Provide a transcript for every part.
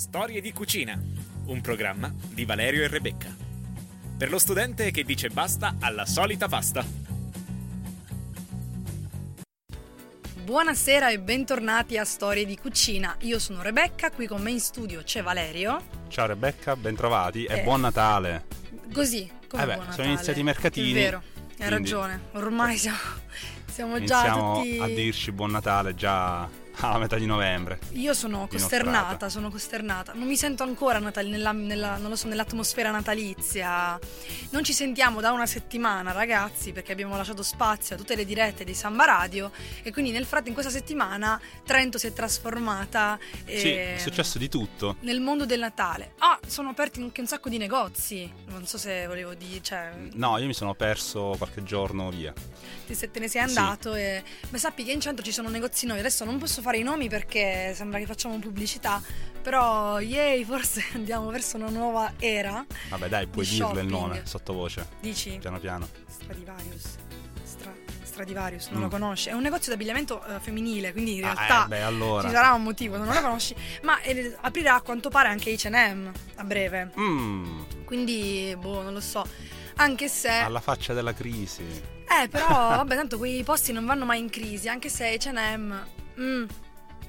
Storie di cucina, un programma di Valerio e Rebecca. Per lo studente che dice basta alla solita pasta. Buonasera e bentornati a Storie di cucina. Io sono Rebecca, qui con me in studio c'è Valerio. Ciao Rebecca, bentrovati e Eh. buon Natale. Così, come Eh beh, buon sono iniziati i mercatini, È vero, hai quindi- ragione. Ormai siamo, siamo già Iniziamo tutti... a dirci buon Natale già alla metà di novembre. Io sono costernata, sono costernata. Non mi sento ancora natali- nella, nella- non lo so, nell'atmosfera natalizia. Non ci sentiamo da una settimana, ragazzi, perché abbiamo lasciato spazio a tutte le dirette di Samba Radio. E quindi nel frattempo, in questa settimana, Trento si è trasformata Sì, eh, è successo di tutto. nel mondo del Natale. Ah, sono aperti anche un sacco di negozi. Non so se volevo dire, cioè, No, io mi sono perso qualche giorno via. te, se te ne sei andato. E... Ma sappi che in centro ci sono negozi nuovi. Adesso non posso fare i nomi perché sembra che facciamo pubblicità. Però, yay, forse andiamo verso una nuova era. Vabbè, dai, puoi Di dirlo il nome sottovoce, Dici? piano piano. Stradivarius. Stra- Stradivarius, non Mm. lo conosci? È un negozio di abbigliamento eh, femminile, quindi in Ah, realtà eh, beh, allora. ci sarà un motivo, non lo conosci. Ma eh, aprirà a quanto pare anche H&M a breve. Mm, Quindi, boh, non lo so. Anche se... alla faccia della crisi. Eh, però, vabbè, tanto quei posti non vanno mai in crisi, anche se H&M... mm.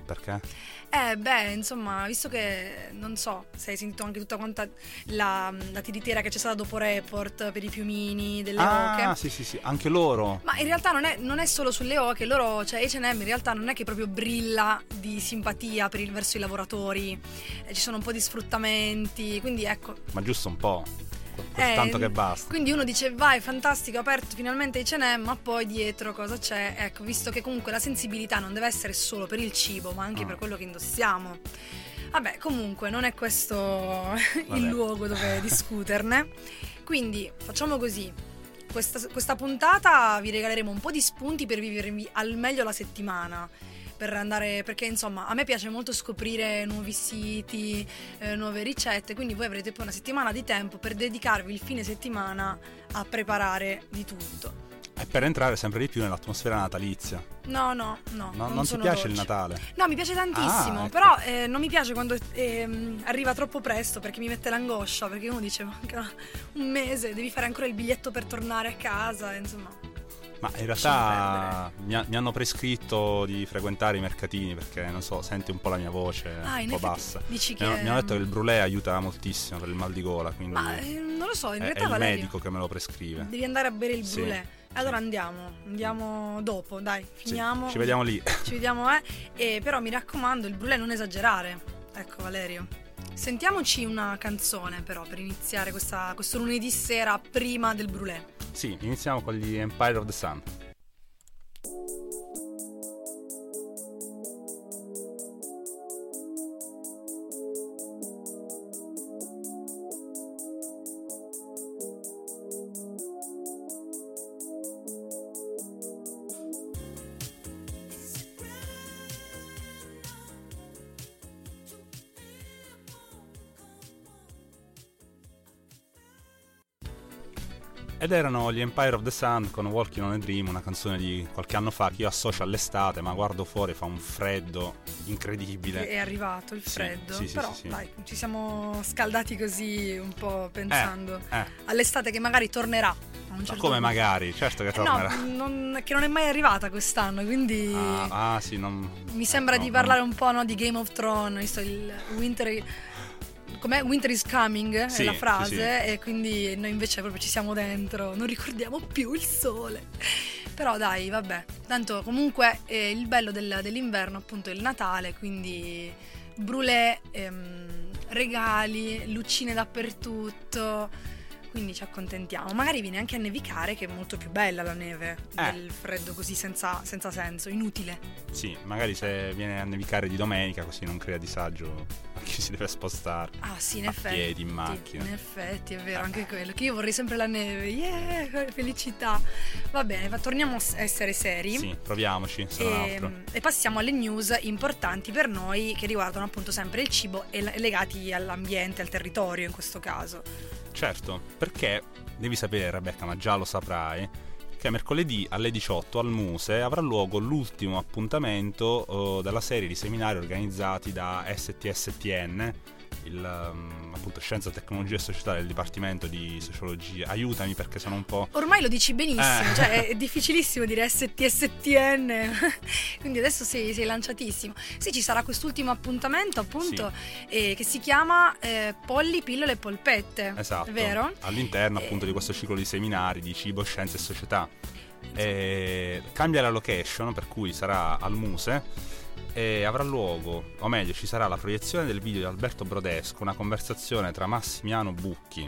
Perché? Eh, beh, insomma, visto che, non so, se hai sentito anche tutta quanta la, la tiritera che c'è stata dopo Report per i piumini delle Ah, oche... sì, sì, sì, anche loro. Ma in realtà non è, non è solo sulle oche, loro, cioè H&M in realtà non è che proprio brilla di simpatia per il- verso i lavoratori, Eh, ci sono un po' di sfruttamenti, quindi ecco, Ma giusto un po'. Eh, tanto che basta. Quindi uno dice vai, fantastico, aperto finalmente H&M, ma poi dietro cosa c'è? Ecco, visto che comunque la sensibilità non deve essere solo per il cibo, ma anche Ah. per quello che indossiamo. Vabbè, comunque non è questo il Vabbè. luogo dove discuterne. Quindi facciamo così. Questa, questa puntata vi regaleremo un po' di spunti per vivervi al meglio la settimana. Per andare, perché insomma a me piace molto scoprire nuovi siti, eh, nuove ricette, quindi voi avrete poi una settimana di tempo per dedicarvi il fine settimana a preparare di tutto. E per entrare sempre di più nell'atmosfera natalizia. No, no, no. No, non ti sono piace il dolce. Natale? No, mi piace tantissimo, Ah, ecco. però eh, non mi piace quando ehm, arriva troppo presto perché mi mette l'angoscia, perché uno dice manca un mese, devi fare ancora il biglietto per tornare a casa, insomma. Ma in realtà mi, ha- mi hanno prescritto di frequentare i mercatini perché, non so, senti un po' la mia voce Ah, un po' bassa. dici che... Mi hanno, mi hanno detto che il brulè aiuta moltissimo per il mal di gola, quindi Ma eh, non lo so, in è, è realtà il medico che me lo prescrive. devi andare a bere il Sì, brulè. Allora sì. andiamo, andiamo dopo, dai, Sì, finiamo. ci vediamo lì. Ci vediamo, eh. E però mi raccomando, il brulè non esagerare. Ecco, Valerio. Sentiamoci una canzone, però, per iniziare questa- questo lunedì sera prima del brulè. Sì, iniziamo con gli Empire of the Sun. Ed erano gli Empire of the Sun con Walking on a Dream, una canzone di qualche anno fa che io associo all'estate, ma guardo fuori fa un freddo incredibile. È arrivato il freddo. sì, sì, però, sì, dai, ci siamo scaldati così un po' pensando Eh, all'estate che magari tornerà. Ma certo come punto. magari? Certo che Eh, tornerà. no, non- che non è mai arrivata quest'anno, quindi Ah, ah, sì, non... mi sembra no, di no. parlare un po' no, di Game of Thrones, visto il Winter... Com'è? Winter is coming Sì, è la sì, frase e quindi noi invece proprio ci siamo dentro, non ricordiamo più il sole. Però dai, vabbè, tanto comunque eh, il bello del- dell'inverno appunto è il Natale, quindi brulè, ehm, regali, lucine dappertutto, quindi ci accontentiamo. Magari viene anche a nevicare che è molto più bella la neve Eh. del freddo così senza, senza senso, inutile. Sì, magari se viene a nevicare di domenica così non crea disagio a chi si deve spostare. Ah sì, in A effetti. piedi, in macchina. In effetti, è vero, anche quello. Che io vorrei sempre la neve. Yeah, felicità. Va bene, ma torniamo a essere seri. Sì, proviamoci, E, altro. e passiamo alle news importanti per noi che riguardano appunto sempre il cibo e legati all'ambiente, al territorio in questo caso. Certo, perché devi sapere, Rebecca, ma già lo saprai, che mercoledì alle 18 al Muse avrà luogo l'ultimo appuntamento uh, della serie di seminari organizzati da STSTN, il, um, appunto Scienza, Tecnologia e Società del Dipartimento di Sociologia. Aiutami perché sono un po'... Ormai lo dici benissimo, eh. cioè è difficilissimo dire STSTN, quindi adesso sei, sei, lanciatissimo. Sì, ci sarà quest'ultimo appuntamento appunto sì. eh, che si chiama eh, Polli, Pillole e Polpette. Esatto. Vero? All'interno appunto di questo ciclo di seminari di cibo, scienze e società. E cambia la location, per cui sarà al Muse e avrà luogo, o meglio, ci sarà la proiezione del video di Alberto Brodesco, una conversazione tra Massimiano Bucchi,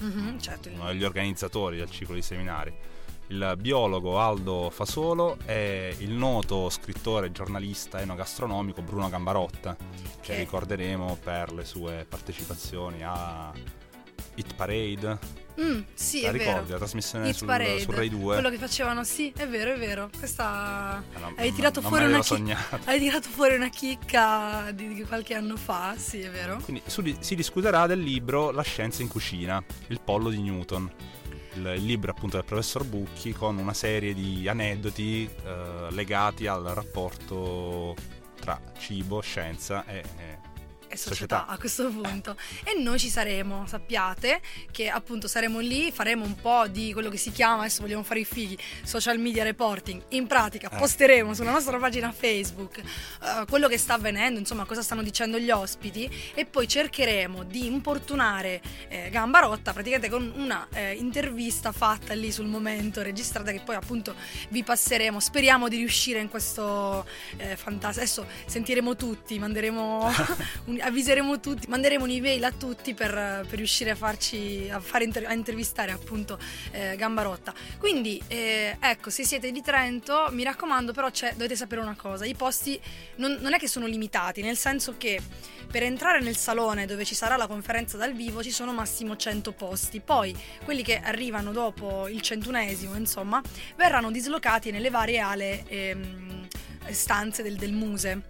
mm-hmm, certo. uno degli organizzatori del ciclo di seminari, il biologo Aldo Fasolo e il noto scrittore giornalista enogastronomico Bruno Gambarotta, che ricorderemo per le sue partecipazioni a Hit Parade, Mm, sì, la è ricordi, vero. la trasmissione sul, Parade, su Rai 2? Quello che facevano, sì, è vero, è vero. Questa Eh, no, hai, non- tirato non fuori me una l'ero chi- hai tirato fuori una chicca di, di qualche anno fa, sì, è vero. Quindi su- si discuterà del libro La scienza in cucina, il pollo di Newton. Il, il libro appunto del professor Bucchi con una serie di aneddoti eh, legati al rapporto tra cibo, scienza e, e e società, a questo punto. E noi ci saremo, sappiate che appunto saremo lì, faremo un po' di quello che si chiama, adesso vogliamo fare i fighi, social media reporting. In pratica Eh. posteremo sulla nostra pagina Facebook eh, quello che sta avvenendo, insomma cosa stanno dicendo gli ospiti e poi cercheremo di importunare eh, Gambarotta praticamente con una eh, intervista fatta lì sul momento, registrata che poi appunto vi passeremo. Speriamo di riuscire in questo eh, fantastico. Adesso sentiremo tutti, manderemo un- avviseremo tutti, manderemo un'email a tutti per, per riuscire a farci a, fare inter- a intervistare appunto eh, Gambarotta. Quindi eh, ecco, se siete di Trento, mi raccomando, però dovete sapere una cosa: i posti non, non è che sono limitati, nel senso che per entrare nel salone dove ci sarà la conferenza dal vivo ci sono massimo 100 posti. Poi quelli che arrivano dopo il centunesimo, insomma, verranno dislocati nelle varie ale ehm, stanze del, del Muse.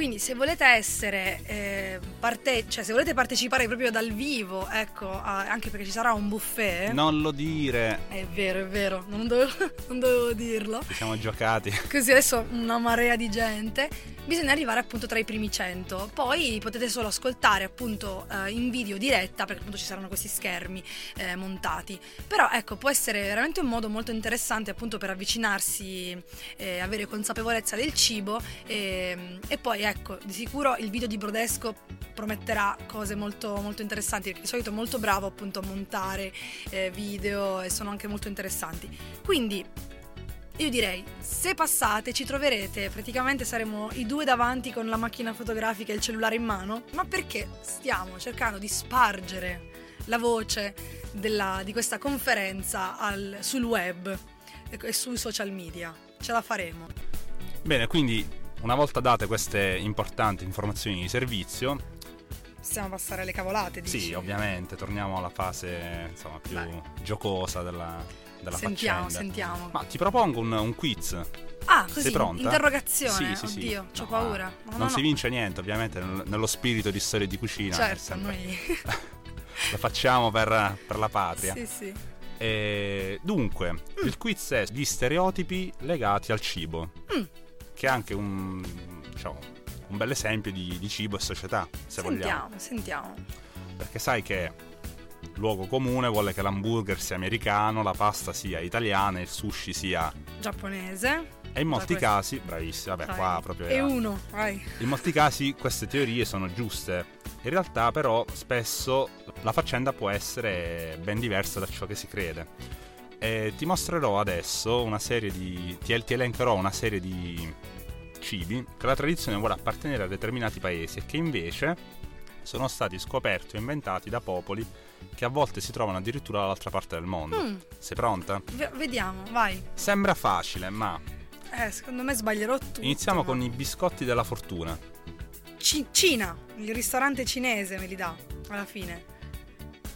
Quindi se volete essere eh, parte- cioè se volete partecipare proprio dal vivo, ecco, a- anche perché ci sarà un buffet. non lo dire, È vero, è vero, non dovevo, non dovevo dirlo. ci siamo giocati. Così adesso una marea di gente. Bisogna arrivare appunto tra i primi 100. Poi potete solo ascoltare appunto eh, in video diretta perché appunto ci saranno questi schermi eh, montati. Però ecco, può essere veramente un modo molto interessante appunto per avvicinarsi, eh, avere consapevolezza del cibo e, e poi ecco, di sicuro il video di Brodesco prometterà cose molto, molto interessanti perché di solito è molto bravo appunto a montare eh, video e sono anche molto interessanti. Quindi io direi, se passate ci troverete, praticamente saremo i due davanti con la macchina fotografica e il cellulare in mano, ma perché stiamo cercando di spargere la voce della- di questa conferenza al- sul web e, sui social media. Ce la faremo. Bene, quindi una volta date queste importanti informazioni di servizio, Possiamo passare alle cavolate, dici? sì, ovviamente torniamo alla fase insomma, più Vai. giocosa della, della Sentiamo, faccenda. sentiamo. Ma ti propongo un, un quiz. ah, così, Sei pronta? interrogazione. Sì, sì, sì. Oddio, c'ho No, paura. No, no, non no. si vince niente, ovviamente, nel- nello spirito di storie di cucina. Certo, noi... Lo facciamo per, per la patria. sì, sì. E, dunque, il quiz è gli stereotipi legati al cibo, Mm. Che è anche un, diciamo, un bel esempio di, di cibo e società, se vogliamo. Sentiamo, sentiamo. Perché sai che luogo comune vuole che l'hamburger sia americano, la pasta sia italiana e il sushi sia... Giapponese. E in molti questo. casi, bravissima, vabbè, Vai. qua proprio... E era- uno, vai. In molti casi queste teorie sono giuste. In realtà però spesso la faccenda può essere ben diversa da ciò che si crede. E ti mostrerò adesso una serie di... ti, ti elencherò una serie di cibi che la tradizione vuole appartenere a determinati paesi e che invece sono stati scoperti o inventati da popoli che a volte si trovano addirittura dall'altra parte del mondo. Mm, Sei pronta? v- vediamo, vai. Sembra facile, ma Eh, secondo me sbaglierò tutto. iniziamo ma- con i biscotti della fortuna. Ci- Cina, il ristorante cinese me li dà alla fine.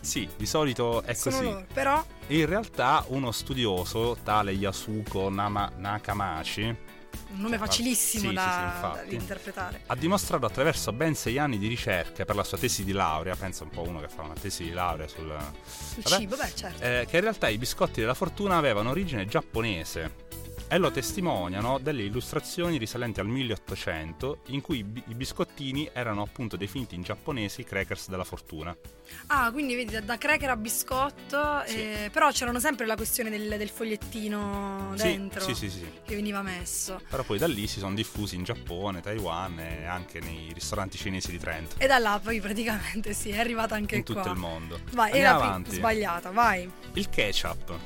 Sì, di solito è Sono così. loro. Però, In realtà uno studioso, tale Yasuko Nama- Nakamashi, un nome facilissimo sì, sì, da, sì, da infatti. interpretare. Ha dimostrato attraverso ben sei anni di ricerche per la sua tesi di laurea, pensa un po' uno che fa una tesi di laurea sul Il vabbè, cibo, beh, certo. eh, che in realtà i biscotti della fortuna avevano origine giapponese e lo testimoniano delle illustrazioni risalenti al 1800 in cui i bi- i biscottini erano appunto definiti in giapponese i crackers della fortuna. Ah, quindi vedi, da, cracker a biscotto, Sì. eh, però c'era sempre la questione del, del fogliettino dentro Sì, sì, sì. che veniva messo. Però poi da lì si sono diffusi in Giappone, Taiwan e anche nei ristoranti cinesi di Trento, E da là poi praticamente sì, è arrivata anche in qua. tutto il mondo. Vai, Andiamo era avanti. sbagliata, vai. Il ketchup.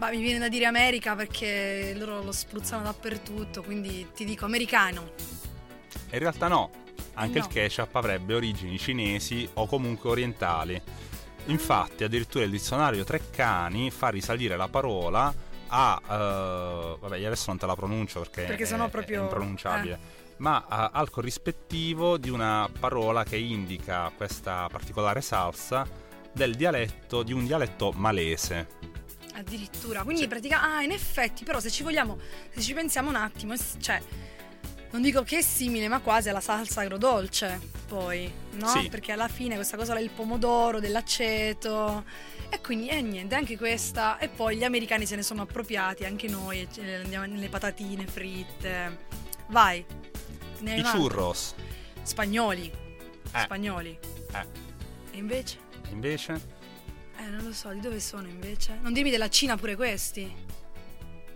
Ma mi viene da dire America perché loro lo spruzzano dappertutto, quindi ti dico americano. In realtà no, anche No. il ketchup avrebbe origini cinesi o comunque orientali. Infatti, addirittura il dizionario Treccani fa risalire la parola a. eh, vabbè, io adesso non te la pronuncio perché, Perché è, sennò è proprio- eh. impronunciabile. Ma a- al corrispettivo di una parola che indica questa particolare salsa del dialetto di un dialetto malese. Addirittura. Quindi Sì. praticamente. Ah, in effetti, però se ci vogliamo. Se ci pensiamo un attimo, cioè. Non dico che è simile, ma quasi alla salsa agrodolce, poi, no? Sì. Perché alla fine questa cosa del pomodoro, dell'aceto. E quindi, eh, niente, anche questa. E poi gli americani se ne sono appropriati, anche noi, e andiamo nelle patatine fritte. Vai. Ne I churros. Spagnoli. Eh. Spagnoli. Eh. E invece? Invece, Eh, non lo so, di dove sono invece? Non dirmi della Cina pure questi.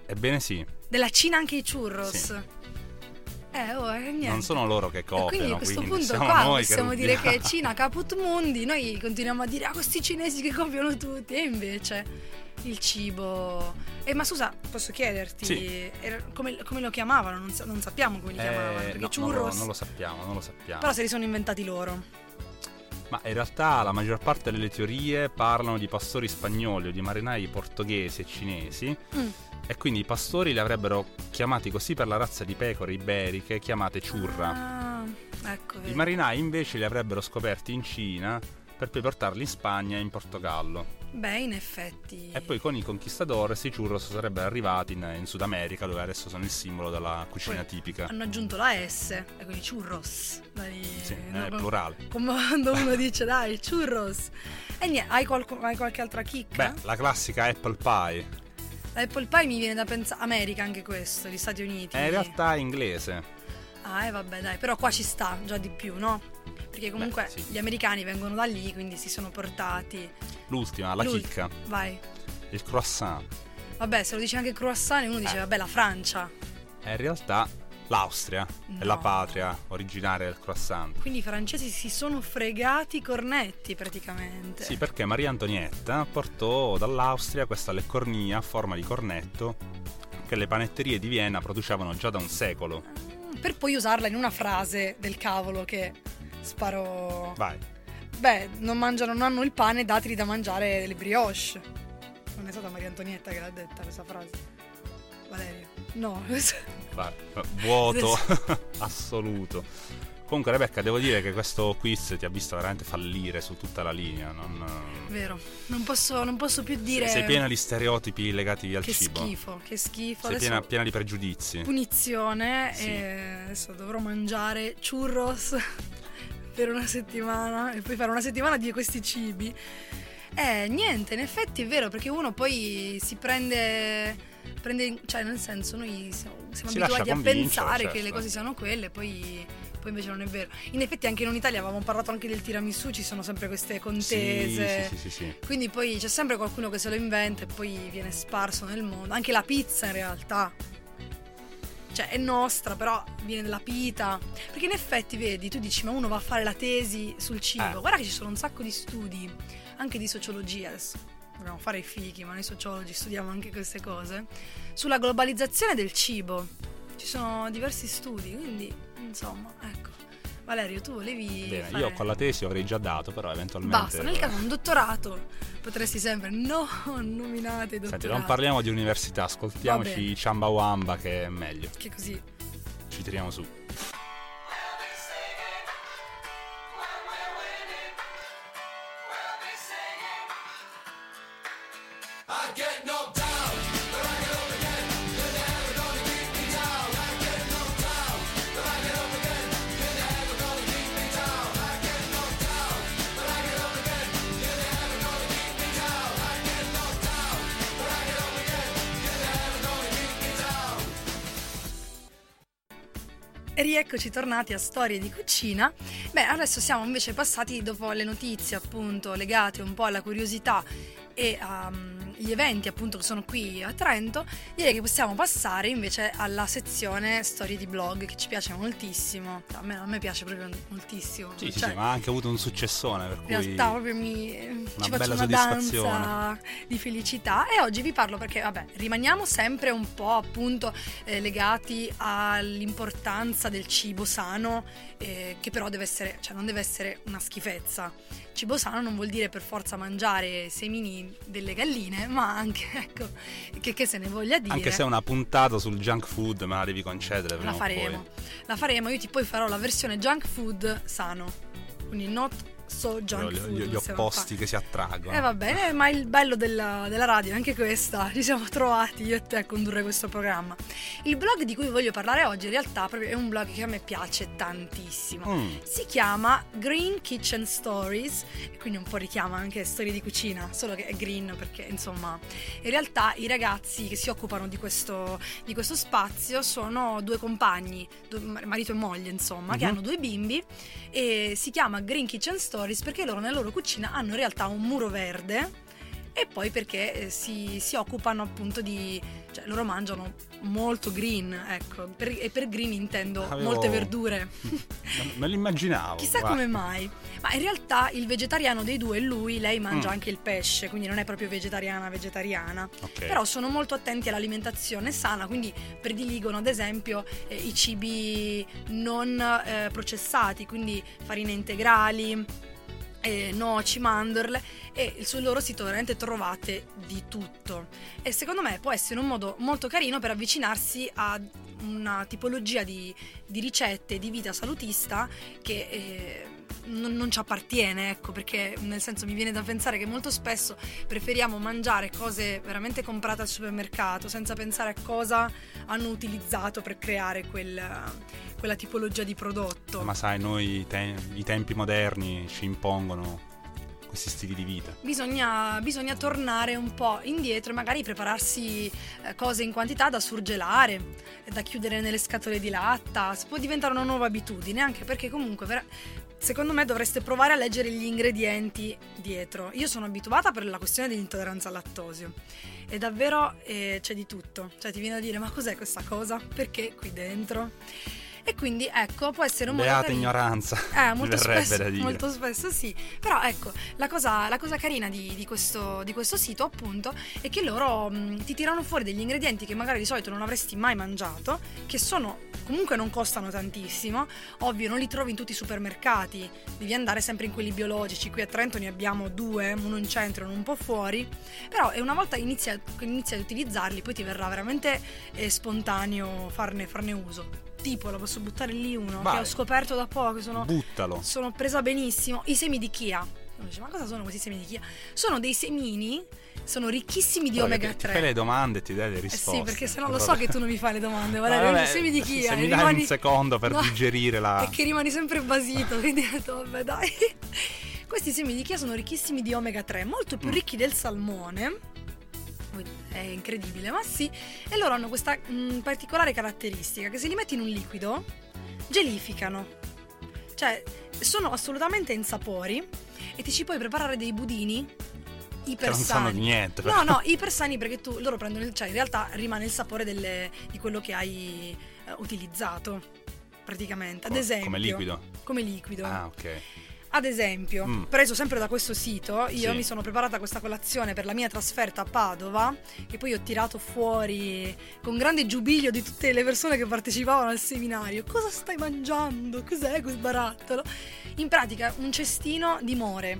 ebbene sì, Della Cina anche i churros. Sì. Eh, oh, eh, niente. non sono loro che copiano, quindi a questo punto siamo qua possiamo che dire che rubiamo. Cina caput mundi, noi continuiamo a dire ah questi cinesi che copiano tutti e invece il cibo... Eh, ma scusa, posso chiederti Sì. era- come, come lo chiamavano? Non, non sappiamo come li chiamavano, Eh, perché no, non, lo, churros... non lo sappiamo, non lo sappiamo. Però se li sono inventati loro. Ma in realtà la maggior parte delle teorie parlano di pastori spagnoli o di marinai portoghesi e cinesi Mm. e quindi i pastori li avrebbero chiamati così per la razza di pecore iberiche chiamate ciurra. Ah, ecco. I marinai invece li avrebbero scoperti in Cina per poi portarli in Spagna e in Portogallo. Beh, in effetti... E poi con i conquistadores i churros sarebbero arrivati in, in Sud America dove adesso sono il simbolo della cucina Poi tipica. Hanno aggiunto la S, e quindi churros. Dai, Sì, no, è com- plurale. Come quando uno dice dai, churros. E niente, hai, qualco- hai qualche altra chicca? Beh, la classica apple pie. Apple pie mi viene da pensare. America anche questo, gli Stati Uniti. È in realtà inglese. Ah, eh, vabbè, dai, però qua ci sta già di più, no? Perché comunque sì. gli americani vengono da lì, quindi si sono portati. L'ultima, la Lui- chicca, Vai. il croissant. Vabbè, se lo dice anche croissant, uno dice, Eh. vabbè, la Francia. È in realtà l'Austria, è No. la patria originaria del croissant. Quindi i francesi si sono fregati i cornetti praticamente. Sì, perché Maria Antonietta portò dall'Austria questa leccornia a forma di cornetto che le panetterie di Vienna producevano già da un secolo. Mm, Per poi usarla in una frase del cavolo che sparo. Vai. Beh, non mangiano, non hanno il pane, dateli da mangiare le brioche. Non è stata Maria Antonietta che l'ha detta questa frase. Valerio. No, Vai. Vuoto assoluto. Comunque Rebecca, devo dire che questo quiz ti ha visto veramente fallire su tutta la linea. Non... vero. Non posso, non posso più dire. Sei piena di stereotipi legati al che cibo. schifo, che schifo. Sei Adesso piena, piena di pregiudizi. punizione Sì. e adesso dovrò mangiare churros per una settimana e poi fare una settimana di questi cibi. Eh, niente, in effetti è vero perché uno poi si prende prende cioè nel senso noi siamo, siamo Si abituati a pensare che certo. le cose siano quelle, poi poi invece non è vero. In effetti anche in Italia avevamo parlato anche del tiramisù, ci sono sempre queste contese. sì, sì, sì. Quindi poi c'è sempre qualcuno che se lo inventa e poi viene sparso nel mondo. Anche la pizza in realtà. Cioè è nostra, però viene dalla pita. Perché in effetti, vedi, tu dici, ma uno va a fare la tesi sul cibo. Eh. Guarda che ci sono un sacco di studi, anche di sociologia adesso. Dobbiamo fare i fighi, ma noi sociologi studiamo anche queste cose. Sulla globalizzazione del cibo. Ci sono diversi studi, quindi insomma, ecco. Valerio, tu volevi. Bene, fare... io con la tesi avrei già dato, però eventualmente. Basta, nel caso un dottorato potresti sempre no, nominate i dottorati. Senti, non parliamo di università, ascoltiamoci. Ciamba Wamba che è meglio. Che così. Ci tiriamo su. I get knocked rieccoci tornati a storie di cucina. Beh, adesso siamo invece passati dopo le notizie appunto legate un po' alla curiosità e agli eventi appunto che sono qui a Trento, direi che possiamo passare invece alla sezione storie di blog che ci piace moltissimo. A me, a me piace proprio moltissimo. Sì, Cioè, sì, ma ha anche avuto un successone per in cui realtà proprio mi ci faccio una danza di felicità e oggi vi parlo perché vabbè rimaniamo sempre un po' appunto eh, legati all'importanza del cibo sano eh, che però deve essere cioè non deve essere una schifezza cibo sano non vuol dire per forza mangiare semini delle galline ma anche ecco che, che se ne voglia dire. Anche se è una puntata sul junk food me la devi concedere prima la faremo. La faremo io ti poi farò la versione junk food sano. Quindi not so junk Gli- food gli, opposti che si attraggono eh va bene, ma il bello della, della radio è anche questa, ci siamo trovati io e te a condurre questo programma. Il blog di cui voglio parlare oggi in realtà proprio è un blog che a me piace tantissimo. Mm, Si chiama Green Kitchen Stories, e quindi un po' richiama anche storie di cucina, solo che è green perché insomma in realtà i ragazzi che si occupano di questo, di questo spazio sono due compagni, due- marito e moglie insomma, che Mhm. hanno due bimbi e si chiama Green Kitchen Stories perché loro nella loro cucina hanno in realtà un muro verde e poi perché eh, si, si occupano appunto di... cioè loro mangiano molto green, ecco, per- e per green intendo Avevo- molte verdure. me l'immaginavo Chissà guarda. come mai. Ma in realtà il vegetariano dei due è lui, lei mangia Mm. anche il pesce, quindi non è proprio vegetariana vegetariana. Ok. Però sono molto attenti all'alimentazione sana, quindi prediligono ad esempio eh, i cibi non eh, processati, quindi farine integrali, eh, noci, mandorle e sul loro sito veramente trovate di tutto. E secondo me può essere un modo molto carino per avvicinarsi a una tipologia di, di ricette, di vita salutista che eh, non, non ci appartiene, ecco, perché nel senso mi viene da pensare che molto spesso preferiamo mangiare cose veramente comprate al supermercato senza pensare a cosa hanno utilizzato per creare quel- quella tipologia di prodotto. ma sai noi i, te- i tempi moderni ci impongono questi stili di vita Bisogna, bisogna tornare un po' indietro e magari prepararsi eh, cose in quantità da surgelare, da chiudere nelle scatole di latta. Può diventare una nuova abitudine, anche perché comunque secondo me dovreste provare a leggere gli ingredienti dietro. Io sono abituata per la questione dell'intolleranza al lattosio e davvero eh, c'è di tutto. Cioè ti viene da dire ma cos'è questa cosa? Perché qui dentro? E quindi ecco, può essere un modo beata ignoranza Eh, molto spesso, da dire molto spesso sì. Però ecco, la cosa, la cosa carina di, di questo, di questo sito appunto è che loro mh, ti tirano fuori degli ingredienti che magari di solito non avresti mai mangiato, che sono comunque non costano tantissimo. Ovvio, non li trovi in tutti i supermercati, devi andare sempre in quelli biologici. Qui a Trento ne abbiamo due, uno in centro e uno un po' fuori. Però e una volta inizi, a- inizi ad utilizzarli, poi ti verrà veramente eh, spontaneo farne, farne uso. Tipo, la posso buttare lì uno Vai. che ho scoperto da poco, sono buttalo sono presa benissimo. I semi di Chia. Dice, ma cosa sono questi semi di Chia? Sono dei semini, sono ricchissimi di Però omega ti 3. fai le domande e ti dai le Eh risposte sì, perché se no lo so che tu non mi fai le domande. No, Guarda, vabbè, i semi di Chia. se e mi dai rimani- un secondo per No, digerire la È che rimani sempre basito, quindi ho detto, vabbè dai. Questi semi di Chia sono ricchissimi di omega 3, molto più Mm. ricchi del salmone. È incredibile, ma sì. E loro hanno questa mm, particolare caratteristica che se li metti in un liquido, gelificano. Cioè, sono assolutamente insapori e ti ci puoi preparare dei budini che iper non sanno niente No, no, iper sani perché tu loro prendono cioè in realtà rimane il sapore delle- di quello che hai eh, utilizzato praticamente. Ad esempio, come liquido Come liquido. ah ok Ad esempio, Mm. preso sempre da questo sito, io Sì. mi sono preparata questa colazione per la mia trasferta a Padova, che poi ho tirato fuori con grande giubilio di tutte le persone che partecipavano al seminario. Cosa stai mangiando? Cos'è quel barattolo? In pratica un cestino di more,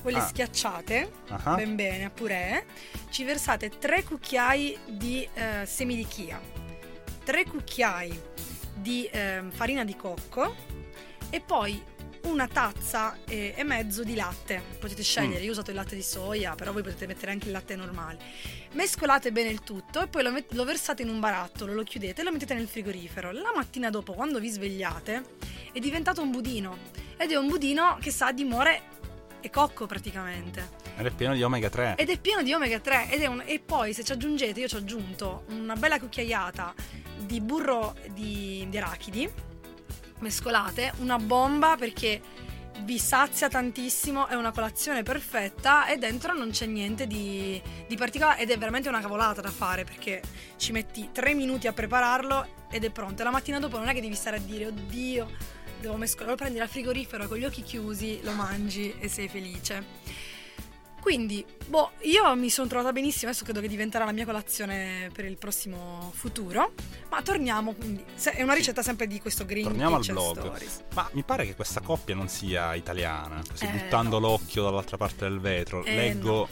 quelle Ah. schiacciate, Ah. ben bene, a purè. Ci versate tre cucchiai di eh, semi di chia, tre cucchiai di ehm, farina di cocco e poi una tazza e, e mezzo di latte. Potete scegliere, Mm. io ho usato il latte di soia, però voi potete mettere anche il latte normale. Mescolate bene il tutto e poi lo, met- lo versate in un barattolo, lo chiudete e lo mettete nel frigorifero. La mattina dopo, quando vi svegliate, è diventato un budino. Ed è un budino che sa di more e cocco praticamente. ed è pieno di omega 3 Ed è pieno di omega 3 ed è un- e poi se ci aggiungete, io ci ho aggiunto una bella cucchiaiata di burro di, di arachidi mescolate, una bomba perché vi sazia tantissimo, è una colazione perfetta e dentro non c'è niente di, di particolare ed è veramente una cavolata da fare perché ci metti tre minuti a prepararlo ed è pronto. La mattina dopo non è che devi stare a dire oddio, devo mescolare, lo prendi dal frigorifero con gli occhi chiusi, lo mangi e sei felice. Quindi, boh, io mi sono trovata benissimo, adesso credo che diventerà la mia colazione per il prossimo futuro. Ma torniamo, quindi, è una ricetta sempre di questo Green Torniamo al blog. Stories. Ma mi pare che questa coppia non sia italiana, così Eh, buttando no. l'occhio dall'altra parte del vetro. Eh, leggo,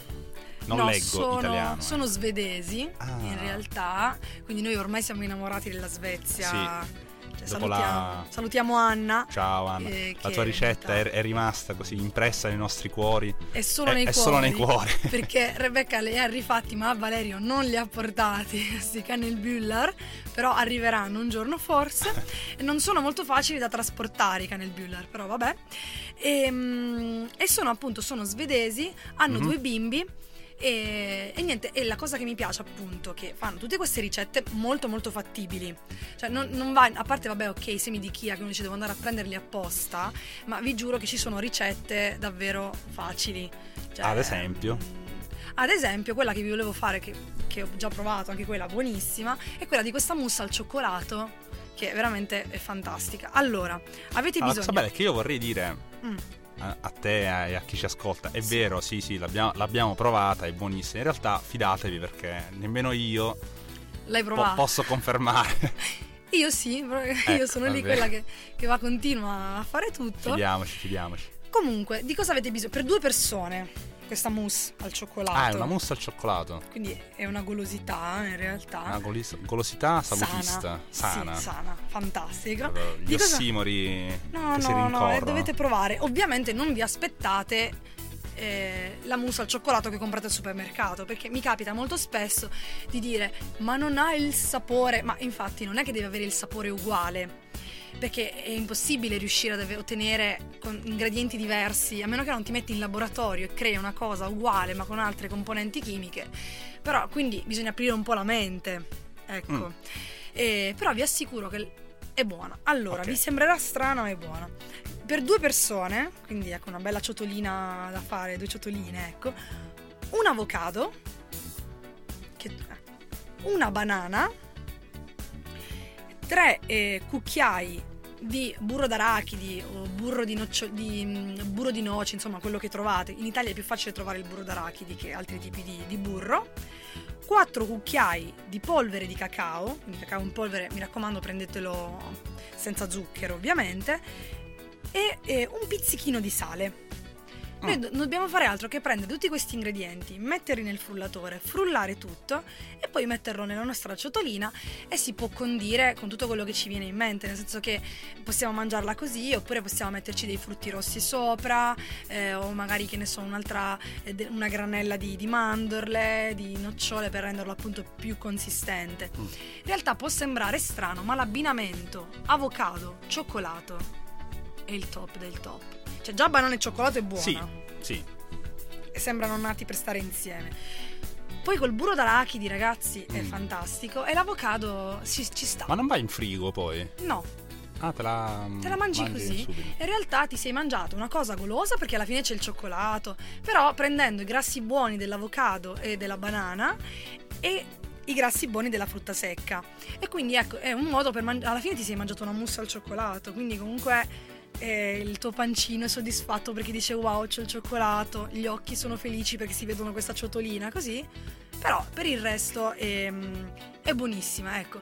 non no, leggo sono, italiano. eh. sono svedesi Ah. in realtà, quindi noi ormai siamo innamorati della Svezia. Dopo salutiamo, la- salutiamo Anna. Ciao Anna, eh, la tua ricetta è, è rimasta così impressa nei nostri cuori. È solo È- nei è cuori. solo nei cuori. Perché Rebecca li ha rifatti, ma Valerio non li ha portati questi Canelbüller, però arriveranno un giorno forse. e non sono molto facili da trasportare i Canelbüller, però vabbè. E, mm, e sono appunto, sono svedesi, hanno Mhm. due bimbi. E, e niente, e la cosa che mi piace appunto che fanno tutte queste ricette molto molto fattibili. Cioè non, non va, a parte vabbè ok, i semi di Kia che uno dice devo andare a prenderli apposta, ma vi giuro che ci sono ricette davvero facili. Cioè, Ad esempio? Ad esempio, quella che vi volevo fare, che, che ho già provato, anche quella buonissima, è quella di questa mousse al cioccolato, che veramente è fantastica. Allora, avete Ah, la cosa bisogno... bella è che io vorrei dire Mm, a, a te e a chi ci ascolta, è Sì. vero, sì, sì, l'abbiamo, l'abbiamo provata, è buonissima. In realtà fidatevi perché nemmeno io l'hai po- posso confermare. Io sì, perché io Ecco, sono lì quella che, che va continua a fare tutto. fidiamoci, fidiamoci. Comunque, di cosa avete bisogno? Per due persone, questa mousse al cioccolato. Ah, è una mousse al cioccolato. Quindi è una golosità in realtà. Una golis- golosità salutista. Sana. Sana. Sì, sana, fantastica. Proprio Gli Di cosa- ossimori No, si no, no, rincorrono. eh, dovete provare. Ovviamente non vi aspettate eh, la mousse al cioccolato che comprate al supermercato, perché mi capita molto spesso di dire "Ma non ha il sapore". Ma infatti non è che deve avere il sapore uguale. Perché è impossibile riuscire ad ottenere con ingredienti diversi, a meno che non ti metti in laboratorio e crei una cosa uguale ma con altre componenti chimiche. Però quindi bisogna aprire un po' la mente. Ecco. Mm. Eh, però vi assicuro che è buona. Allora, Ok. vi sembrerà strana ma è buona. Per due persone, quindi ecco una bella ciotolina da fare, due ciotoline, ecco. Un avocado, che- eh, una banana, tre eh, cucchiai di burro d'arachidi o burro di, noccio- di, mm, burro di noce, insomma quello che trovate. In Italia è più facile trovare il burro d'arachidi che altri tipi di, di burro. 4 cucchiai di polvere di cacao, quindi cacao in polvere, mi raccomando prendetelo senza zucchero ovviamente, e, e un pizzichino di sale. Noi Mm. do- non dobbiamo fare altro che prendere tutti questi ingredienti, metterli nel frullatore, frullare tutto e poi metterlo nella nostra ciotolina e si può condire con tutto quello che ci viene in mente, nel senso che possiamo mangiarla così oppure possiamo metterci dei frutti rossi sopra eh, o magari che ne so un'altra eh, una granella di, di mandorle, di nocciole per renderlo appunto più consistente. Mm. In realtà può sembrare strano, ma l'abbinamento avocado, cioccolato è il top del top. Cioè già banana e cioccolato è buona Sì, sì. e sembrano nati per stare insieme. Poi col burro d'arachidi, ragazzi, è Mm. fantastico e l'avocado ci, ci sta. Ma non vai in frigo poi? No, Ah, te la, te la mangi, così. subito. In realtà ti sei mangiato una cosa golosa perché alla fine c'è il cioccolato, però prendendo i grassi buoni dell'avocado e della banana e i grassi buoni della frutta secca. E quindi ecco, è un modo per mangiare. Alla fine ti sei mangiato una mousse al cioccolato, quindi comunque eh, il tuo pancino è soddisfatto perché dice wow, c'è il cioccolato, gli occhi sono felici perché si vedono questa ciotolina, così. Però per il resto ehm, è buonissima, ecco.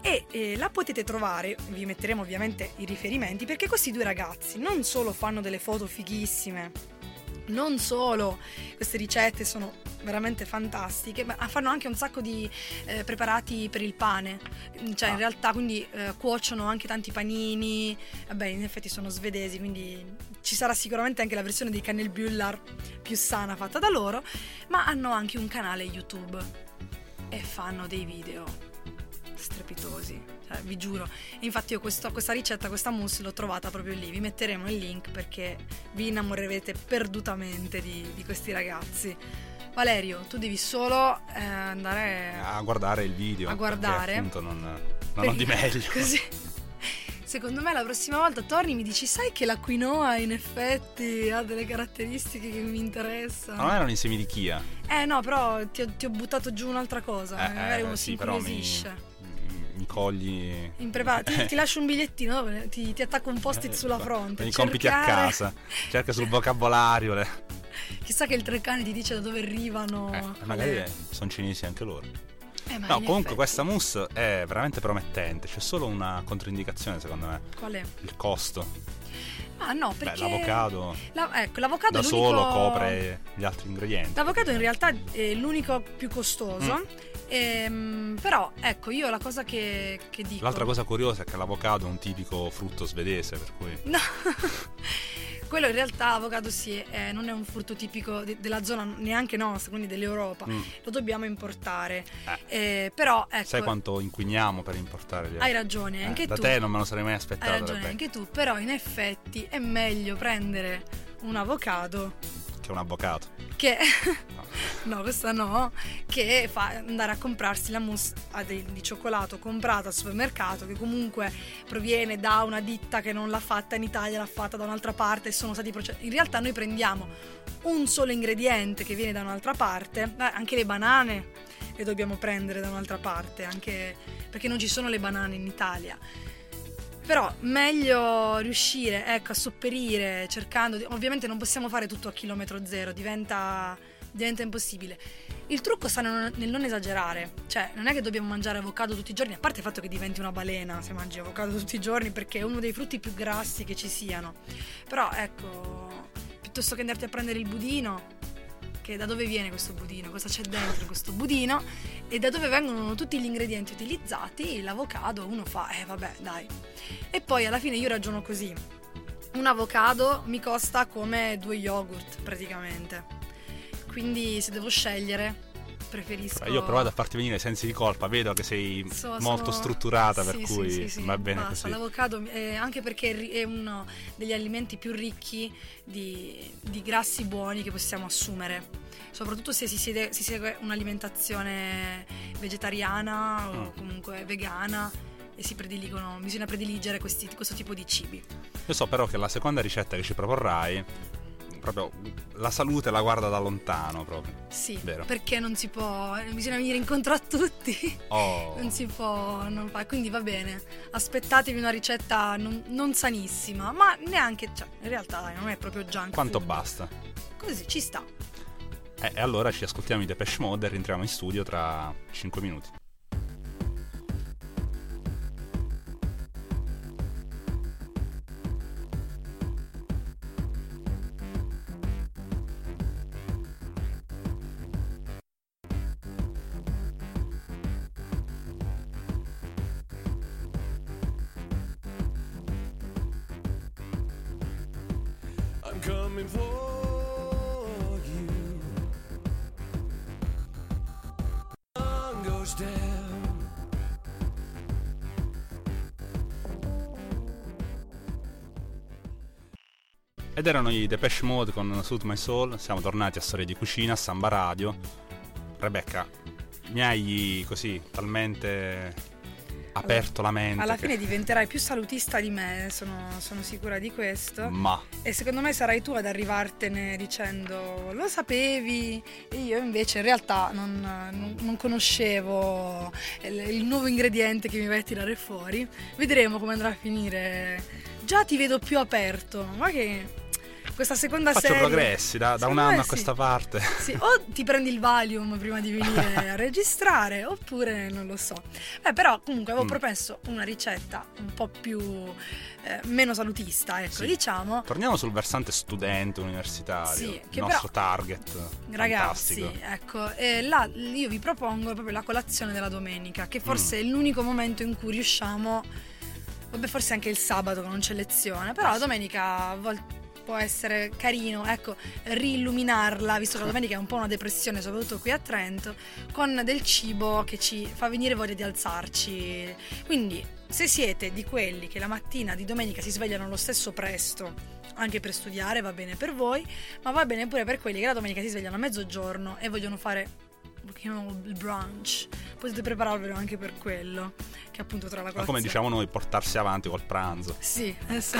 E eh, la potete trovare, vi metteremo ovviamente i riferimenti, perché questi due ragazzi non solo fanno delle foto fighissime, non solo queste ricette sono veramente fantastiche, ma fanno anche un sacco di eh, preparati per il pane, cioè in Ah. realtà quindi eh, cuociono anche tanti panini, vabbè in effetti sono svedesi, quindi ci sarà sicuramente anche la versione di Canelbullar più sana fatta da loro, ma hanno anche un canale YouTube e fanno dei video strepitosi, cioè, vi giuro. E infatti io questo- questa ricetta, questa mousse l'ho trovata proprio lì, vi metteremo il link perché vi innamorerete perdutamente di, di questi ragazzi. Valerio, tu devi solo eh, andare A guardare il video. A guardare. appunto non, non ho di meglio. Così. Secondo me la prossima volta torni e mi dici, sai che la quinoa in effetti ha delle caratteristiche che mi interessano. Non erano i semi di Kia. Eh no, però ti ho, ti ho buttato giù un'altra cosa, Eh, magari eh, uno sì, si però mi, incuriosisce. Mi cogli... Imprepara- ti, ti lascio un bigliettino, ti, ti attacco un post-it Eh, sulla fronte. i compiti a casa. Cerca sul vocabolario. Le... Chissà che il Treccani ti dice da dove arrivano. Eh, magari le- sono cinesi anche loro. Eh, No, comunque effetti- questa mousse è veramente promettente. C'è solo una controindicazione, secondo me. Qual è? Il costo. Ah no, perché... Beh, l'avocado La- ecco, l'avocado da è l'unico... solo copre gli altri ingredienti. L'avocado in realtà è l'unico più costoso. Mm. Ehm, però, ecco, io la cosa che, che dico... L'altra cosa curiosa è che l'avocado è un tipico frutto svedese, per cui... No. Quello in realtà l'avocado sì, eh, non è un frutto tipico de- della zona neanche nostra, quindi dell'Europa. Mm. Lo dobbiamo importare. Eh, però ecco, Sai quanto inquiniamo per importare gli hai ragione, Eh, anche da tu. te non me lo sarei mai Hai aspettato. ragione Rebecca, anche tu, però in effetti è meglio prendere un avocado Che è un avvocato. che no, questa no, che fa andare a comprarsi la mousse a dei- di cioccolato comprata al supermercato che comunque proviene da una ditta che non l'ha fatta in Italia, l'ha fatta da un'altra parte e sono stati processati. In realtà noi prendiamo un solo ingrediente che viene da un'altra parte, anche le banane le dobbiamo prendere da un'altra parte, anche perché non ci sono le banane in Italia. Però meglio riuscire ecco, a sopperire cercando di... Ovviamente non possiamo fare tutto a chilometro zero, diventa, diventa impossibile. Il trucco sta nel non esagerare, cioè non è che dobbiamo mangiare avocado tutti i giorni, a parte il fatto che diventi una balena se mangi avocado tutti i giorni perché è uno dei frutti più grassi che ci siano. Però ecco, piuttosto che andarti a prendere il budino, che da dove viene questo budino, cosa c'è dentro questo budino? E da dove vengono tutti gli ingredienti utilizzati, l'avocado uno fa, eh vabbè dai. E poi alla fine io ragiono così, un avocado mi costa come due yogurt praticamente, quindi se devo scegliere preferisco... Io ho provato a farti venire sensi di colpa, vedo che sei So- molto sono- strutturata, per Sì, sì, cui sì, sì, va bene basta. così. L'avocado, eh, anche perché è uno degli alimenti più ricchi di, di grassi buoni che possiamo assumere, soprattutto se si, siede- si segue un'alimentazione vegetariana o Mm. comunque vegana e si prediligono, bisogna prediligere questi- questo tipo di cibi. Io so però che la seconda ricetta che ci proporrai, proprio la salute la guarda da lontano proprio. Sì, Vero. perché non si può, bisogna venire incontro a tutti. Oh, Non si può non fare, quindi va bene. Aspettatevi una ricetta non, non sanissima, ma neanche, cioè, in realtà non è proprio junk quanto food. basta? Così ci sta. Eh, e allora ci ascoltiamo i Depeche Mode e rientriamo in studio tra 5 minuti. Ed erano i Depeche Mode con Suit My Soul, siamo tornati a Storie di Cucina, Samba Radio. Rebecca, mi hai così talmente aperto la mente. Alla che- fine diventerai più salutista di me, sono, sono sicura di questo. Ma E secondo me sarai tu ad arrivartene dicendo lo sapevi e io invece in realtà non, non- non conoscevo il, il nuovo ingrediente che mi vai a tirare fuori. Vedremo come andrà a finire. Già ti vedo più aperto, ma che questa seconda faccio serie... progressi da, da un anno a questa parte. Sì, o ti prendi il Valium prima di venire a registrare, oppure non lo so. Eh, però comunque avevo Mm. promesso una ricetta un po' più eh, meno salutista, ecco, Sì. diciamo. Torniamo sul versante studente universitario, Sì, il che nostro però- target. Ragazzi, fantastico. ecco, eh, là io vi propongo proprio la colazione della domenica, che forse Mm. è l'unico momento in cui riusciamo, vabbè forse anche il sabato che non c'è lezione, però la domenica a volte può essere carino, ecco, riilluminarla, visto che la domenica è un po' una depressione, soprattutto qui a Trento, con del cibo che ci fa venire voglia di alzarci. Quindi, se siete di quelli che la mattina di domenica si svegliano lo stesso presto, anche per studiare va bene per voi, ma va bene pure per quelli che la domenica si svegliano a mezzogiorno e vogliono fare il brunch. Potete prepararvelo anche per quello, che appunto tra la Ma colazione. come diciamo noi, portarsi avanti col pranzo. Sì, adesso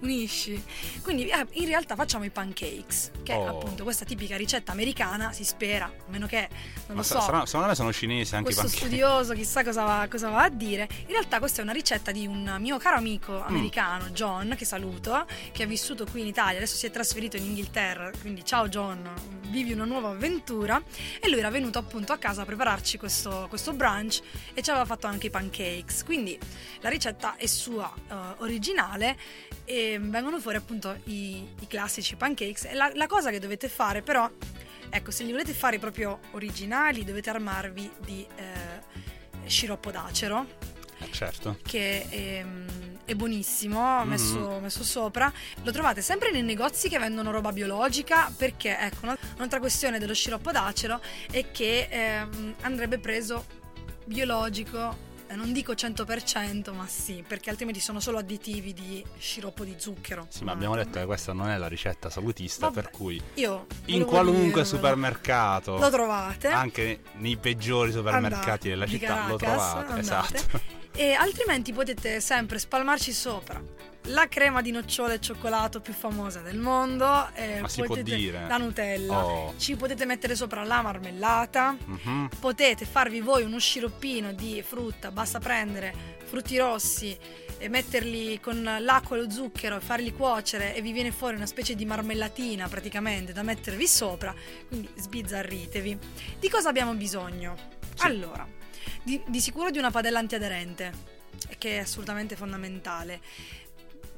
unisci. Quindi eh, in realtà facciamo i pancakes, che è Oh. appunto questa tipica ricetta americana, si spera, a meno che, non Ma lo so, sarà- secondo me sono cinesi anche i questo pancake. studioso chissà cosa va, cosa va a dire. In realtà questa è una ricetta di un mio caro amico Mm. americano, John, che saluto, che ha vissuto qui in Italia, adesso si è trasferito in Inghilterra, quindi ciao John, vivi una nuova avventura. E lui era venuto appunto a casa a prepararci questo, questo brunch e ci aveva fatto anche i pancakes. Quindi la ricetta è sua, eh, originale e vengono fuori appunto i, i classici pancakes. E la, la cosa che dovete fare però, ecco, se li volete fare proprio originali dovete armarvi di eh, sciroppo d'acero Eh, certo. che è, è buonissimo, messo, messo sopra. Lo trovate sempre nei negozi che vendono roba biologica perché, ecco, una- un'altra questione dello sciroppo d'acero è che ehm, andrebbe preso biologico. Eh, Non dico 100%, ma sì, perché altrimenti sono solo additivi di sciroppo di zucchero. Sì, ma abbiamo detto che questa non è la ricetta salutista, Vabbè, per cui Io in qualunque dirvelo. supermercato, lo trovate. anche nei peggiori supermercati Andate, della città, lo Caracas, trovate. andate. Esatto. E altrimenti potete sempre spalmarci sopra la crema di nocciole e cioccolato più famosa del mondo. e Ma si può dire? La Nutella. Oh. Ci potete mettere sopra la marmellata. Mhm. Potete farvi voi uno sciroppino di frutta. Basta prendere frutti rossi e metterli con l'acqua e lo zucchero e farli cuocere e vi viene fuori una specie di marmellatina praticamente da mettervi sopra. Quindi sbizzarritevi. Di cosa abbiamo bisogno? Sì. Allora, di, di sicuro di una padella antiaderente, che è assolutamente fondamentale.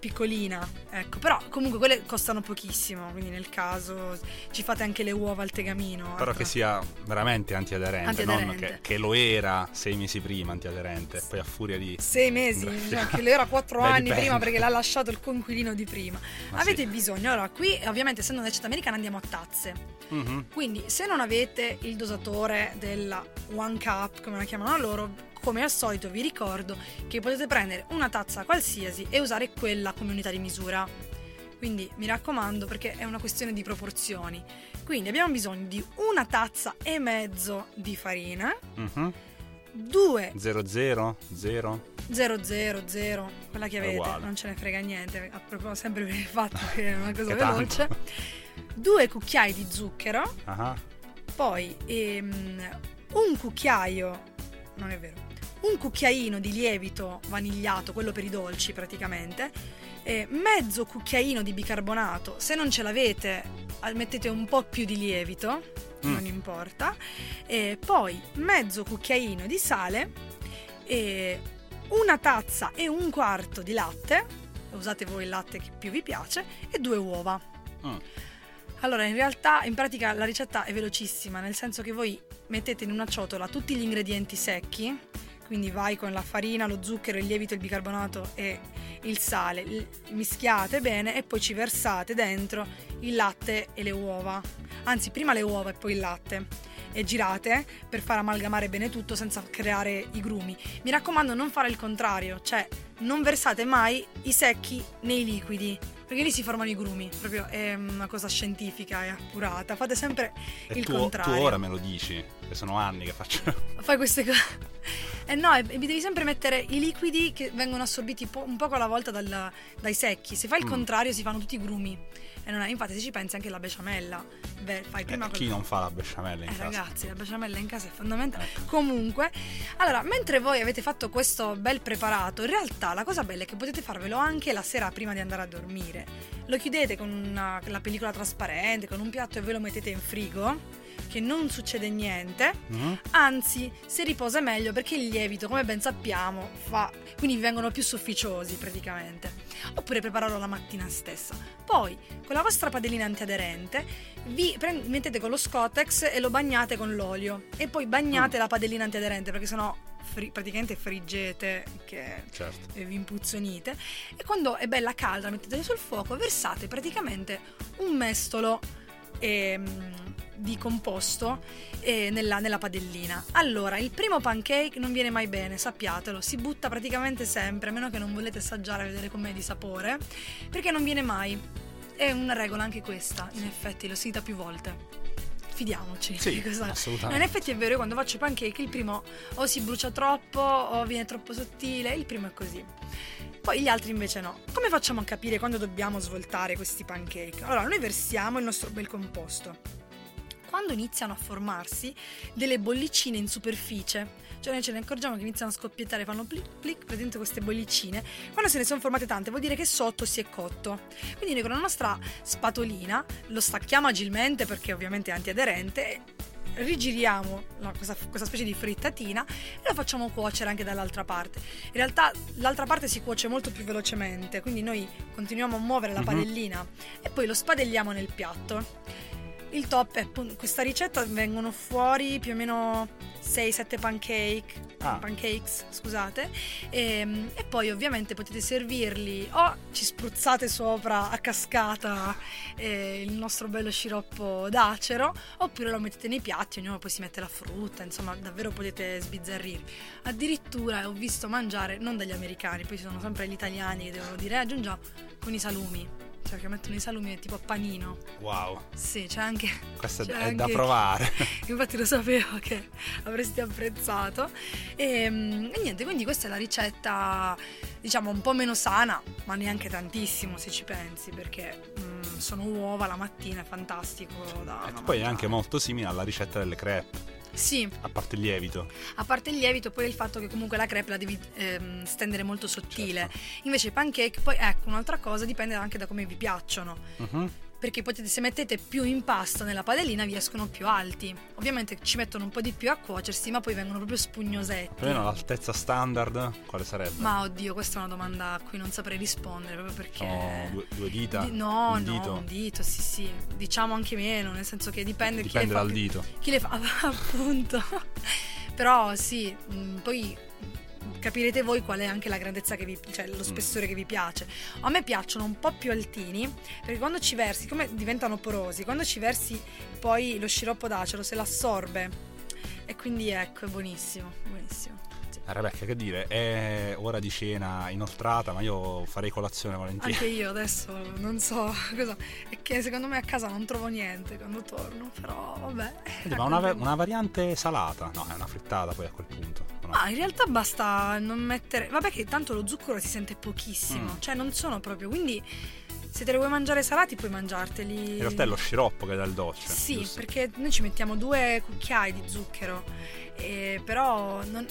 Piccolina, ecco, però comunque quelle costano pochissimo, quindi nel caso ci fate anche le uova al tegamino. Però ecco. che sia veramente antiaderente, non Antiaderente. che, che lo era sei mesi prima antiaderente, poi a furia di... sei mesi, cioè, che lui era quattro Beh, anni dipende. prima perché l'ha lasciato il conquilino di prima. Ma avete sì. bisogno, allora qui ovviamente essendo una ricetta americana andiamo a tazze, Mhm. quindi se non avete il dosatore della One Cup, come la chiamano loro, come al solito vi ricordo che potete prendere una tazza qualsiasi e usare quella come unità di misura. Quindi mi raccomando perché è una questione di proporzioni. Quindi abbiamo bisogno di una tazza e mezzo di farina, Mhm. due. 00 0 000, quella che avete, non ce ne frega niente, a proposito sempre per il fatto che è una cosa veloce. Due cucchiai di zucchero, Ah, poi ehm, un cucchiaio, non è vero, un cucchiaino di lievito vanigliato, quello per i dolci praticamente, mezzo cucchiaino di bicarbonato, se non ce l'avete mettete un po' più di lievito, Mm. non importa, e poi mezzo cucchiaino di sale, una tazza e un quarto di latte, usate voi il latte che più vi piace, e due uova. Mm. Allora, in realtà, in pratica la ricetta è velocissima, nel senso che voi mettete in una ciotola tutti gli ingredienti secchi, quindi vai con la farina, lo zucchero, il lievito, il bicarbonato e il sale, mischiate bene e poi ci versate dentro il latte e le uova. Anzi, prima le uova e poi il latte. E girate per far amalgamare bene tutto senza creare i grumi. Mi raccomando, non fare il contrario, cioè non versate mai i secchi nei liquidi, perché lì si formano i grumi. Proprio è una cosa scientifica e accurata. Fate sempre E il tu, contrario. tu ora me lo dici, che sono anni che faccio... Fai queste cose. Eh no, vi devi sempre mettere i liquidi che vengono assorbiti po- un poco alla volta dal- dai secchi. Se fai il Mm. contrario si fanno tutti i grumi. E non è- infatti se ci pensi anche la besciamella. Beh, fai prima Eh, chi non fa la besciamella in eh, casa? ragazzi, la besciamella in casa è fondamentale. Ecco. Comunque, allora, mentre voi avete fatto questo bel preparato, in realtà la cosa bella è che potete farvelo anche la sera prima di andare a dormire. Lo chiudete con una- la pellicola trasparente, con un piatto e ve lo mettete in frigo, che non succede niente. Mhm. Anzi, si riposa meglio perché il lievito, come ben sappiamo, fa. quindi vengono più sofficiosi praticamente. Oppure prepararlo la mattina stessa. Poi, con la vostra padellina antiaderente, vi prend- mettete con lo Scotex e lo bagnate con l'olio. E poi bagnate la padellina antiaderente perché sennò fri- praticamente friggete che Certo. e vi impuzzonite. E quando è bella calda, mettetela sul fuoco, versate praticamente un mestolo ehm, di composto eh, nella, nella padellina. Allora, il primo pancake non viene mai bene, sappiatelo, si butta praticamente sempre, a meno che non volete assaggiare e vedere com'è di sapore, perché non viene mai. È una regola anche questa, in effetti, l'ho sentita più volte. fidiamoci. Sì, No, in assolutamente. effetti è vero, io quando faccio i pancake il primo o si brucia troppo o viene troppo sottile, il primo è così. Poi gli altri invece no. Come facciamo a capire quando dobbiamo svoltare questi pancake? Allora, noi versiamo il nostro bel composto. Quando iniziano a formarsi delle bollicine in superficie, cioè noi ce ne accorgiamo che iniziano a scoppiettare, fanno plic plic, presente queste bollicine, quando se ne sono formate tante vuol dire che sotto si è cotto. Quindi noi con la nostra spatolina lo stacchiamo agilmente perché ovviamente è antiaderente rigiriamo la- questa, questa specie di frittatina e lo facciamo cuocere anche dall'altra parte. In realtà l'altra parte si cuoce molto più velocemente, quindi noi continuiamo a muovere la Mhm. padellina e poi lo spadelliamo nel piatto. Il top è appunto, questa ricetta vengono fuori più o meno 6-7 pancake, Ah. pancakes, scusate, e, e poi ovviamente potete servirli o ci spruzzate sopra a cascata eh, il nostro bello sciroppo d'acero, oppure lo mettete nei piatti, ognuno poi si mette la frutta, insomma davvero potete sbizzarrirvi. Addirittura ho visto mangiare, non dagli americani, poi ci sono sempre gli italiani che devono dire "Eh, aggiungiamo con i salumi. Cioè che mettono i salumi tipo a panino. Wow, Sì, c'è anche questo è, C'è è da anche- provare. Infatti lo sapevo che avresti apprezzato. E, mm, e niente, quindi questa è la ricetta, diciamo, un po' meno sana, ma neanche tantissimo se ci pensi, perché mm, sono uova la mattina, è fantastico da E da poi è anche molto simile alla ricetta delle crepe, Sì, a parte il lievito. a parte il lievito, poi il fatto che comunque la crepe la devi ehm, stendere molto sottile. Certo. Invece i pancake, poi ecco, un'altra cosa dipende anche da come vi piacciono. Mhm. Perché potete, se mettete più impasto nella padellina vi escono più alti. Ovviamente ci mettono un po' di più a cuocersi, ma poi vengono proprio spugnosetti. Più o meno l'altezza standard, quale sarebbe? Ma oddio, questa è una domanda a cui non saprei rispondere proprio perché. Sono due, due dita? Di- no, un no, dito? un dito, sì, sì. Diciamo anche meno, nel senso che dipende, Dipende chi dal più- dito. Chi le fa, appunto. Però sì, mh, poi capirete voi qual è anche la grandezza che vi, cioè Mm. lo spessore che vi piace. A me piacciono un po' più altini, perché quando ci versi, come diventano porosi, quando ci versi poi lo sciroppo d'acero se l'assorbe. E quindi ecco, è buonissimo, buonissimo. Sì. Eh, Rebecca, che dire, è ora di cena inoltrata, ma io farei colazione volentieri. Anche io adesso non so cosa. È che secondo me a casa non trovo niente quando torno. Però vabbè. Senti, ma una, una variante salata? No, è una frittata poi a quel punto. O no? Ah, in realtà basta non mettere. Vabbè, che tanto lo zucchero si sente pochissimo. Mm. Cioè, non sono proprio. Quindi, se te le vuoi mangiare salati, puoi mangiarteli. In realtà è lo sciroppo che dà il dolce. Sì, giusto? perché noi ci mettiamo due cucchiai di zucchero. e però non.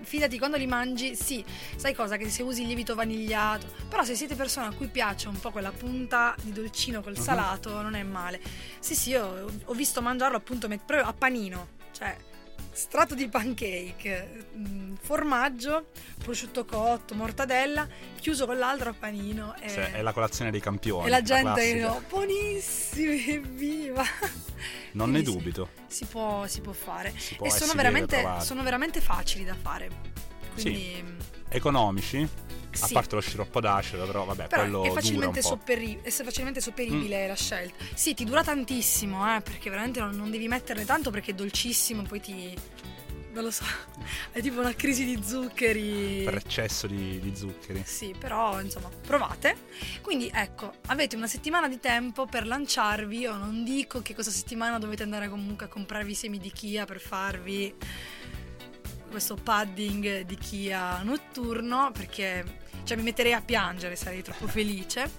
Fidati, quando li mangi, sì, sai cosa? Che se usi il lievito vanigliato, però se siete persone a cui piace un po' quella punta di dolcino col Mhm. salato, non è male. Sì, sì, io ho visto mangiarlo appunto met- proprio a panino, cioè strato di pancake, mm, formaggio, prosciutto cotto, mortadella, chiuso con l'altro a panino. E, Cioè, è la colazione dei campioni. e la gente classica. no, buonissimi, evviva! Non ne Quindi sì, dubito. Si può, si può fare. Si può e sono veramente, sono veramente facili da fare. Quindi, Economici, a sì. parte lo sciroppo d'acero, però vabbè, Però quello è facilmente. Mm. sopperi- è facilmente sopperibile la scelta. Sì, ti dura tantissimo, eh, perché veramente non, non devi metterne tanto perché è dolcissimo, poi ti... non lo so, è tipo una crisi di zuccheri. Per eccesso di, di zuccheri. Sì, però insomma, provate. Quindi ecco, avete una settimana di tempo per lanciarvi. Io non dico che questa settimana dovete andare comunque a comprarvi i semi di Kia per farvi questo padding di Kia notturno, perché cioè, mi metterei a piangere, sarei troppo felice.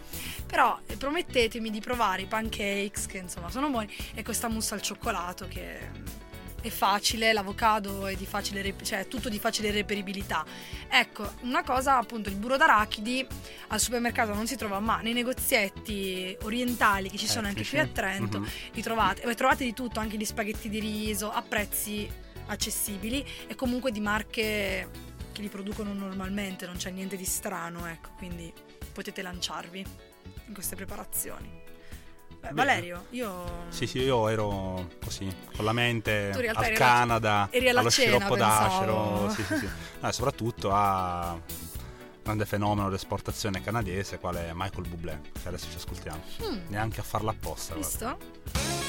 Però eh, promettetemi di provare i pancakes, che insomma sono buoni, e questa mousse al cioccolato che mm, è facile, l'avocado è di facile, rep- cioè tutto di facile reperibilità. Ecco, una cosa appunto, il burro d'arachidi al supermercato non si trova, ma nei negozietti orientali che ci sono anche Etnici. qui a Trento Mhm. li trovate, e trovate di tutto, anche gli spaghetti di riso a prezzi accessibili e comunque di marche che li producono normalmente, non c'è niente di strano, ecco, quindi potete lanciarvi in queste preparazioni. Beh. Valerio, io Sì, sì, io ero così, con la mente al Canada, alla allo cena, sciroppo pensavo. d'acero, sì, sì, sì. No, soprattutto a grande fenomeno d'esportazione canadese, quale Michael Bublé, che adesso ci ascoltiamo. Mm, Neanche a farla apposta, guarda. visto? I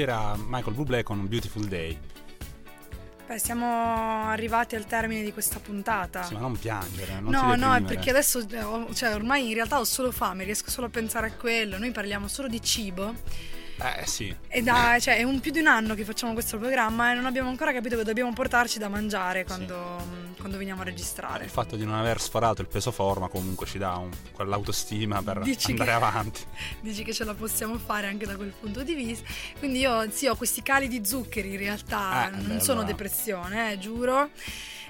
Era Michael Bublé con Beautiful Day. Beh, siamo arrivati al termine di questa puntata. Sì, ma non piangere, non No, no, è perché adesso, eh, cioè, ormai in realtà ho solo fame, riesco solo a pensare a quello. Noi parliamo solo di cibo. Eh sì, E da, cioè, è un più di un anno che facciamo questo programma e non abbiamo ancora capito che dobbiamo portarci da mangiare quando, mh, quando veniamo a registrare. il fatto di non aver sforato il peso forma comunque ci dà un- quell'autostima per Dici andare che- avanti. Dici che ce la possiamo fare anche da quel punto di vista. Quindi io sì, ho questi cali di zuccheri in realtà, Eh, non beh, sono allora. depressione, eh, giuro.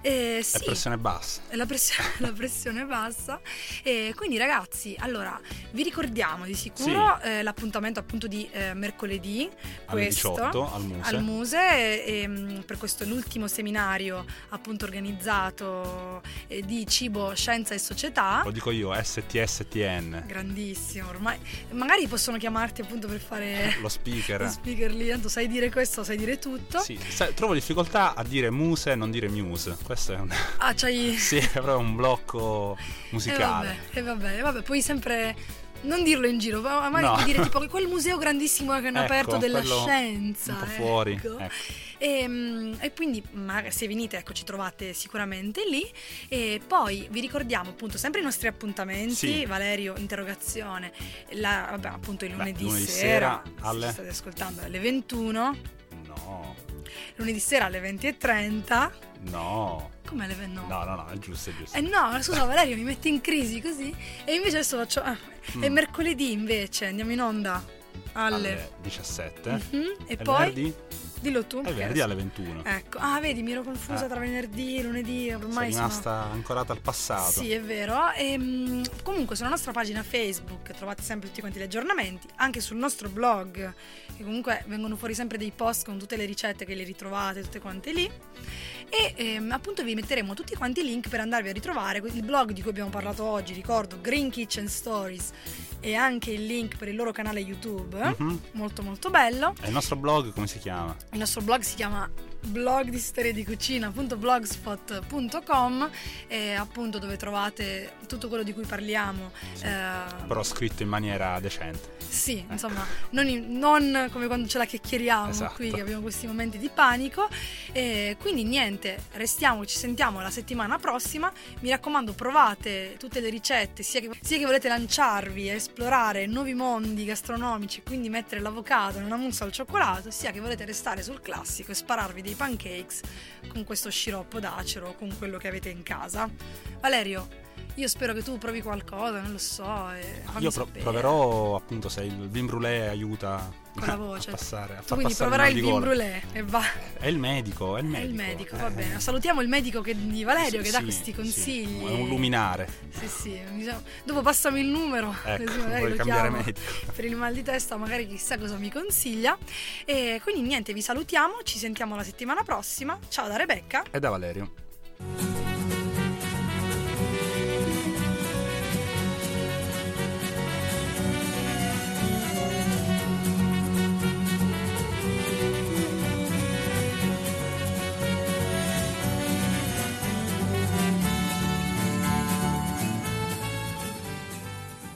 E È sì, pressione bassa. la pressione, la pressione è bassa. E quindi ragazzi, allora vi ricordiamo di sicuro eh, l'appuntamento appunto di eh, mercoledì, Alle questo, 18 al Muse. al Muse e, e, per questo l'ultimo seminario appunto organizzato eh, di cibo, scienza e società. Lo dico io, STSTN. Grandissimo, ormai magari possono chiamarti appunto per fare Lo speaker. lo speaker lì, tanto sai dire questo, sai dire tutto. Sì, sai, trovo difficoltà a dire muse e non dire muse. Questo è un, Ah, c'hai sì, è proprio un blocco musicale. vabbè, e vabbè, e vabbè, puoi sempre non dirlo in giro, ma magari No. dire tipo quel museo grandissimo che hanno Ecco, aperto della scienza. un po' fuori, ecco. ecco. E, mm, e quindi ma, se venite, ecco, ci trovate sicuramente lì. E poi vi ricordiamo appunto sempre i nostri appuntamenti. Sì. Valerio, interrogazione, la- vabbè, appunto il Beh, lunedì, lunedì sera, sera alle- se state ascoltando alle 21, No, lunedì sera alle 20.30. no, Come alle 20? no, no, no, è giusto, è giusto. Eh no, scusa Valerio, mi metti in crisi così. E invece adesso faccio. ah, E Mm. mercoledì invece andiamo in onda alle. Alle 17. Mhm, E, E poi. venerdì? Dillo tu. Che venerdì alle 21. Ecco, ah, vedi, mi ero confusa Eh. tra venerdì e lunedì. Sei Ormai rimasta ancorata al passato. sono. Sì, è vero. E, mm, comunque sulla nostra pagina Facebook trovate sempre tutti quanti gli aggiornamenti, anche sul nostro blog, che comunque vengono fuori sempre dei post con tutte le ricette che le ritrovate, tutte quante lì. E ehm, appunto vi metteremo tutti quanti i link per andarvi a ritrovare il blog di cui abbiamo parlato oggi, ricordo Green Kitchen Stories e anche il link per il loro canale YouTube, Mhm. molto molto bello. E il nostro blog come si chiama? Il nostro blog si chiama blog di storie di cucina.blogspot.com e appunto dove trovate tutto quello di cui parliamo. Sì. Eh, Però scritto in maniera decente. Sì, insomma, non, in- non come quando ce la chiacchieriamo Esatto. qui, che abbiamo questi momenti di panico. E quindi niente, restiamo, ci sentiamo la settimana prossima. Mi raccomando, provate tutte le ricette, sia che, sia che volete lanciarvi a esplorare nuovi mondi gastronomici quindi mettere l'avocado in una mousse al cioccolato, sia che volete restare sul classico e spararvi dei pancakes con questo sciroppo d'acero o con quello che avete in casa. Valerio, io spero che tu provi qualcosa, non lo so. Io pro- proverò appunto se il vin brûlé aiuta Con la voce. a passare. A Tu quindi proverai il vin brûlé e va. È il medico, è il È medico. il medico, eh. va bene. Salutiamo il medico che- di Valerio Sì, che dà sì, questi sì. consigli. È un luminare. Sì, sì. bisogna- Dopo passami il numero, Ecco, così magari lo cambiare chiamo medico. per il mal di testa, magari chissà cosa mi consiglia. E quindi niente, vi salutiamo, ci sentiamo la settimana prossima. Ciao da Rebecca. E da Valerio.